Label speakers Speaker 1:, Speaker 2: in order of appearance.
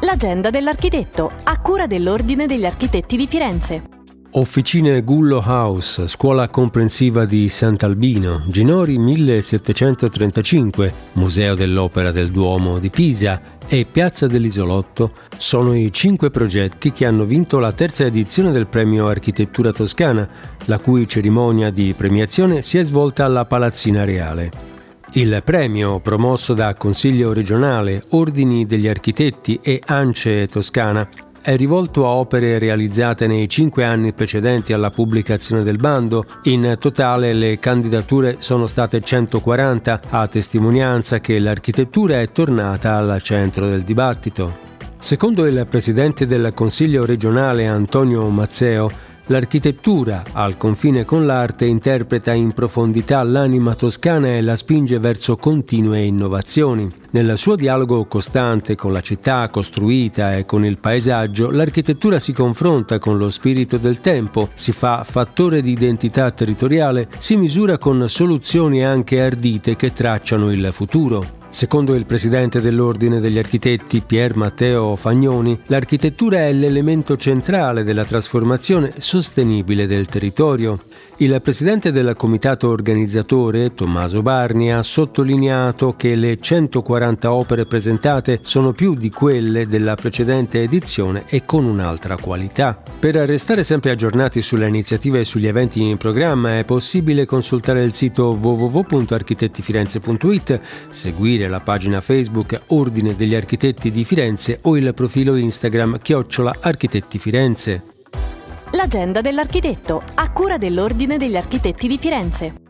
Speaker 1: L'agenda dell'architetto, a cura dell'Ordine degli Architetti di Firenze.
Speaker 2: Officine Gullo House, scuola comprensiva di Sant'Albino, Ginori 1735, Museo dell'Opera del Duomo di Pisa e Piazza dell'Isolotto sono i cinque progetti che hanno vinto la terza edizione del Premio Architettura Toscana, la cui cerimonia di premiazione si è svolta alla Palazzina Reale. Il premio, promosso da Consiglio regionale, Ordini degli Architetti e Ance Toscana, è rivolto a opere realizzate nei cinque anni precedenti alla pubblicazione del bando. In totale le candidature sono state 140, a testimonianza che l'architettura è tornata al centro del dibattito. Secondo il presidente del Consiglio regionale Antonio Mazzeo, L'architettura, al confine con l'arte, interpreta in profondità l'anima toscana e la spinge verso continue innovazioni. Nel suo dialogo costante con la città costruita e con il paesaggio, l'architettura si confronta con lo spirito del tempo, si fa fattore di identità territoriale, si misura con soluzioni anche ardite che tracciano il futuro. Secondo il presidente dell'Ordine degli Architetti Pier Matteo Fagnoni, l'architettura è l'elemento centrale della trasformazione sostenibile del territorio. Il presidente del comitato organizzatore, Tommaso Barni, ha sottolineato che le 140 opere presentate sono più di quelle della precedente edizione e con un'altra qualità. Per restare sempre aggiornati sulle iniziative e sugli eventi in programma è possibile consultare il sito www.architettifirenze.it, seguire la pagina Facebook Ordine degli Architetti di Firenze o il profilo Instagram Chiocciola Architetti Firenze.
Speaker 1: L'agenda dell'architetto, a cura dell'Ordine degli Architetti di Firenze.